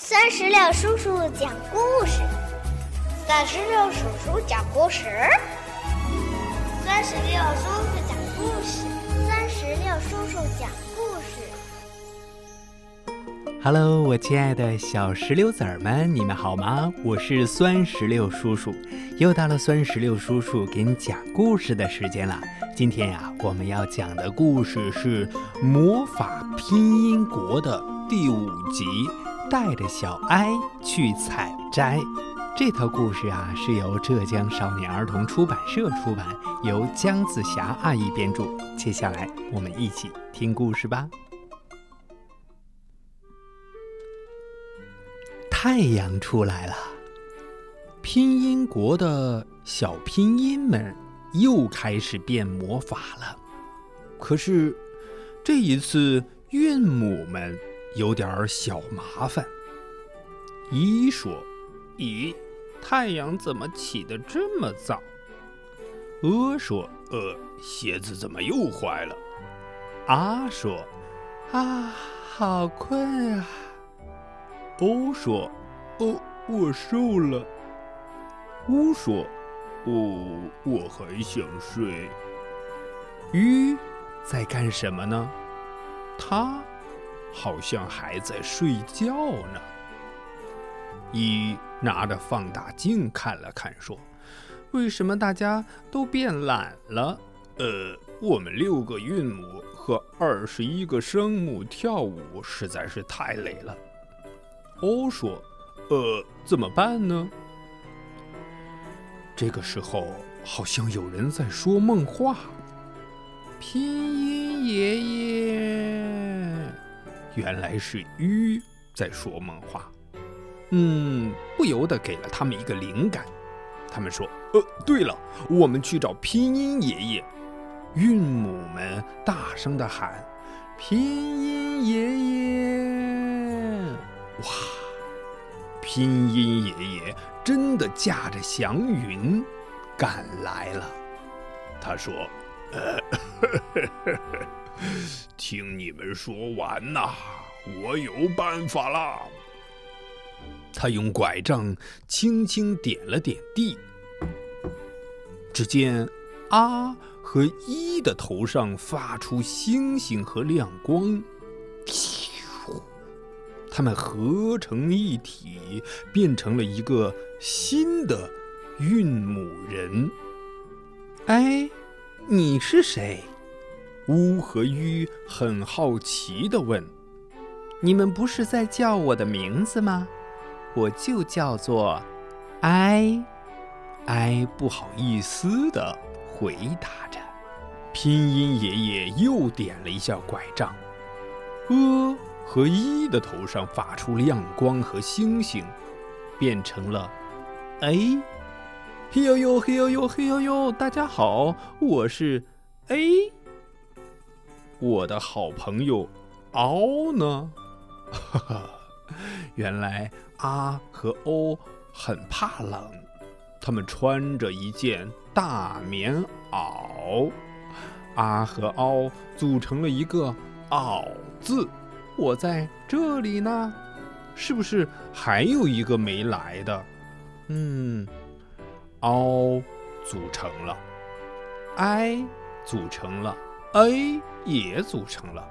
酸石榴叔叔讲故事，酸石榴叔叔讲故事，酸石榴叔叔讲故事，酸石榴叔叔讲故事。Hello，我亲爱的小石榴籽儿们，你们好吗？我是酸石榴叔叔，又到了酸石榴叔叔给你讲故事的时间了。今天呀，我们要讲的故事是《魔法拼音国》的第五集。带着小哀去采摘，这套故事啊是由浙江少年儿童出版社出版，由姜子霞阿姨编著。接下来我们一起听故事吧。太阳出来了，拼音国的小拼音们又开始变魔法了。可是这一次，韵母们。有点小麻烦。一说：“咦，太阳怎么起得这么早？”呃说：“呃，鞋子怎么又坏了？”啊说：“啊，好困啊。”哦说：“哦，我瘦了。”乌说：“哦，我还想睡。”鱼在干什么呢？它。好像还在睡觉呢。一拿着放大镜看了看，说：“为什么大家都变懒了？”呃，我们六个韵母和二十一个声母跳舞实在是太累了。哦说：“呃，怎么办呢？”这个时候，好像有人在说梦话。拼音爷爷。原来是鱼在说梦话，嗯，不由得给了他们一个灵感。他们说：“呃，对了，我们去找拼音爷爷。”韵母们大声的喊：“拼音爷爷！”哇，拼音爷爷真的驾着祥云赶来了。他说：“呃。” 听你们说完呐，我有办法啦。他用拐杖轻轻点了点地，只见啊和一的头上发出星星和亮光，他们合成一体，变成了一个新的韵母人。哎，你是谁？乌和鱼很好奇地问：“你们不是在叫我的名字吗？我就叫做哀。”哀不好意思地回答着。拼音爷爷又点了一下拐杖，呃和一的头上发出亮光和星星，变成了哎。嘿呦呦，嘿呦呦，嘿呦呦！大家好，我是哎。我的好朋友，敖呢？哈哈，原来啊和欧很怕冷，他们穿着一件大棉袄。啊和凹组成了一个袄字。我在这里呢，是不是还有一个没来的？嗯，凹组成了，i 组成了。A 也组成了，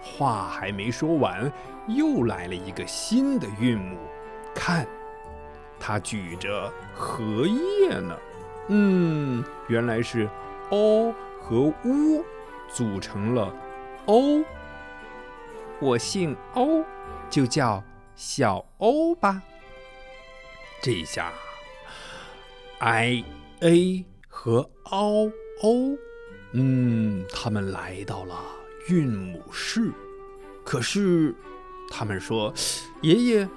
话还没说完，又来了一个新的韵母。看，它举着荷叶呢。嗯，原来是 o 和 u 组成了 o。我姓欧，就叫小欧吧。这下，i a 和 o o。嗯，他们来到了韵母室，可是他们说：“爷爷，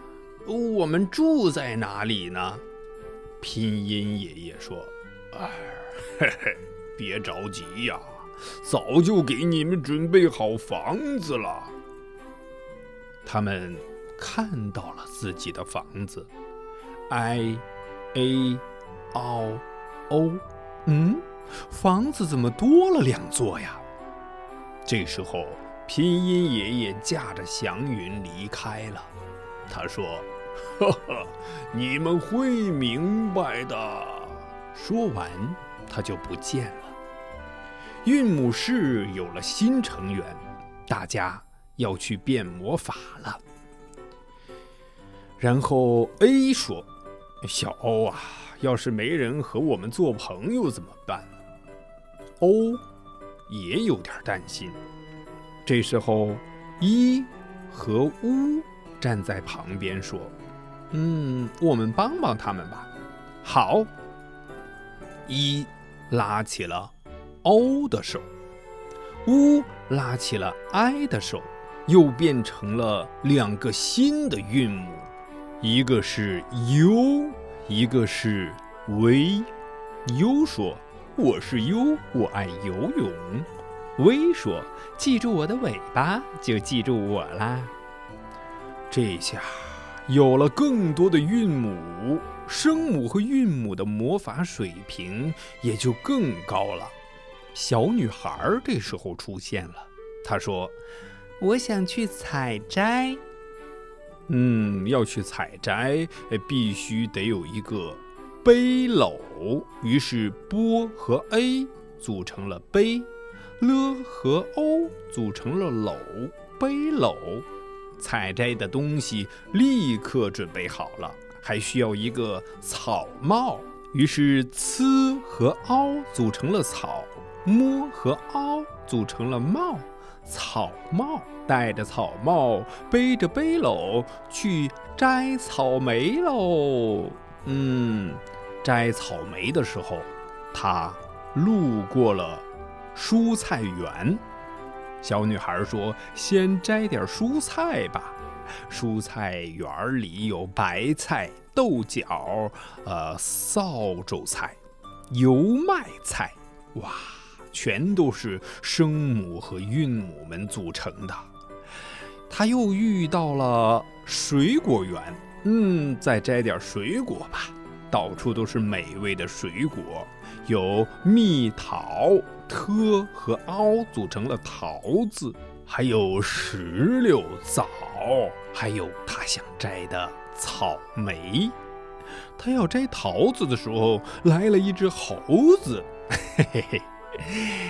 我们住在哪里呢？”拼音爷爷说：“哎，嘿嘿，别着急呀，早就给你们准备好房子了。”他们看到了自己的房子，i a o o，嗯。房子怎么多了两座呀？这时候，拼音爷爷驾着祥云离开了。他说：“呵呵，你们会明白的。”说完，他就不见了。韵母室有了新成员，大家要去变魔法了。然后 A 说：“小欧啊，要是没人和我们做朋友怎么办？”O 也有点担心。这时候，一和乌站在旁边说：“嗯，我们帮帮他们吧。”好。一拉起了 O 的手，乌拉起了 I 的手，又变成了两个新的韵母，一个是 U，一个是 V。U 说：“我是优我爱游泳。”威说：“记住我的尾巴，就记住我啦。”这下有了更多的韵母。声母和韵母的魔法水平也就更高了。小女孩这时候出现了，她说：“我想去采摘。”嗯，要去采摘，必须得有一个背篓。于是波和 A 组成了背，了和 O 组成了篓，背篓。采摘的东西立刻准备好了。还需要一个草帽，于是“呲”和“凹”组成了草，“摸”和“凹”组成了帽，草帽戴着草帽，背着背篓去摘草莓喽。嗯，摘草莓的时候，他路过了蔬菜园。小女孩说：“先摘点蔬菜吧。”蔬菜园里有白菜、豆角、呃扫帚菜、油麦菜，哇，全都是声母和韵母们组成的。他又遇到了水果园，嗯，再摘点水果吧。到处都是美味的水果，有蜜桃，特和凹组成了桃子。还有石榴枣，还有他想摘的草莓。他要摘桃子的时候，来了一只猴子。嘿嘿嘿，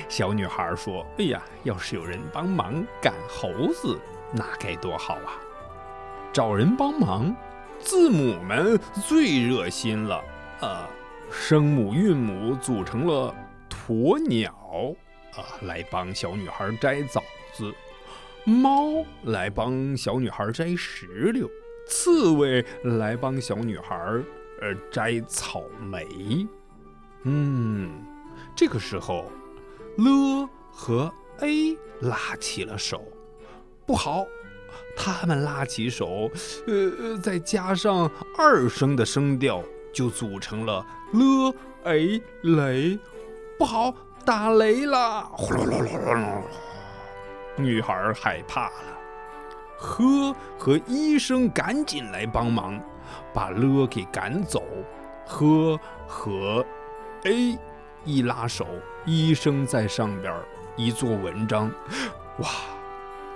小女孩说：“哎呀，要是有人帮忙赶猴子，那该多好啊！”找人帮忙，字母们最热心了。呃，声母、韵母组成了鸵鸟，啊，来帮小女孩摘枣子。猫来帮小女孩摘石榴，刺猬来帮小女孩呃摘草莓。嗯，这个时候，l 和 a 拉起了手，不好，他们拉起手，呃，再加上二声的声调，就组成了 l a 雷，不好，打雷了，呼噜噜噜噜。女孩害怕了，呵和医生赶紧来帮忙，把了给赶走。呵和 a 一拉手，医生在上边一做文章，哇！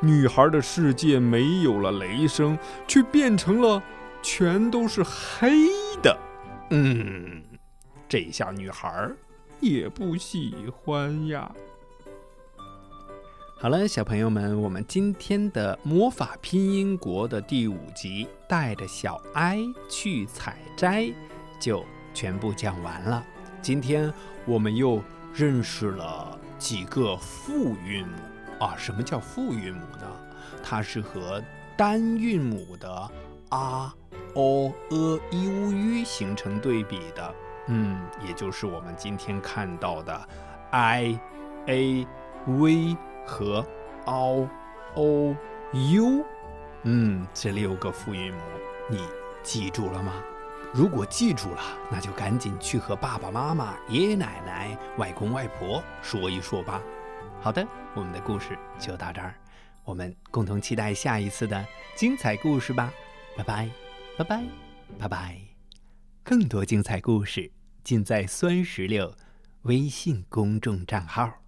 女孩的世界没有了雷声，却变成了全都是黑的。嗯，这下女孩也不喜欢呀。好了，小朋友们，我们今天的魔法拼音国的第五集带着小哀去采摘就全部讲完了。今天我们又认识了几个复韵母啊？什么叫复韵母呢？它是和单韵母的 a、o、e、i、u、u 形成对比的。嗯，也就是我们今天看到的 i、a、v。和 o o u，嗯，这六个复韵母，你记住了吗？如果记住了，那就赶紧去和爸爸妈妈、爷爷奶奶、外公外婆说一说吧。好的，我们的故事就到这儿，我们共同期待下一次的精彩故事吧。拜拜，拜拜，拜拜。更多精彩故事尽在酸石榴微信公众账号。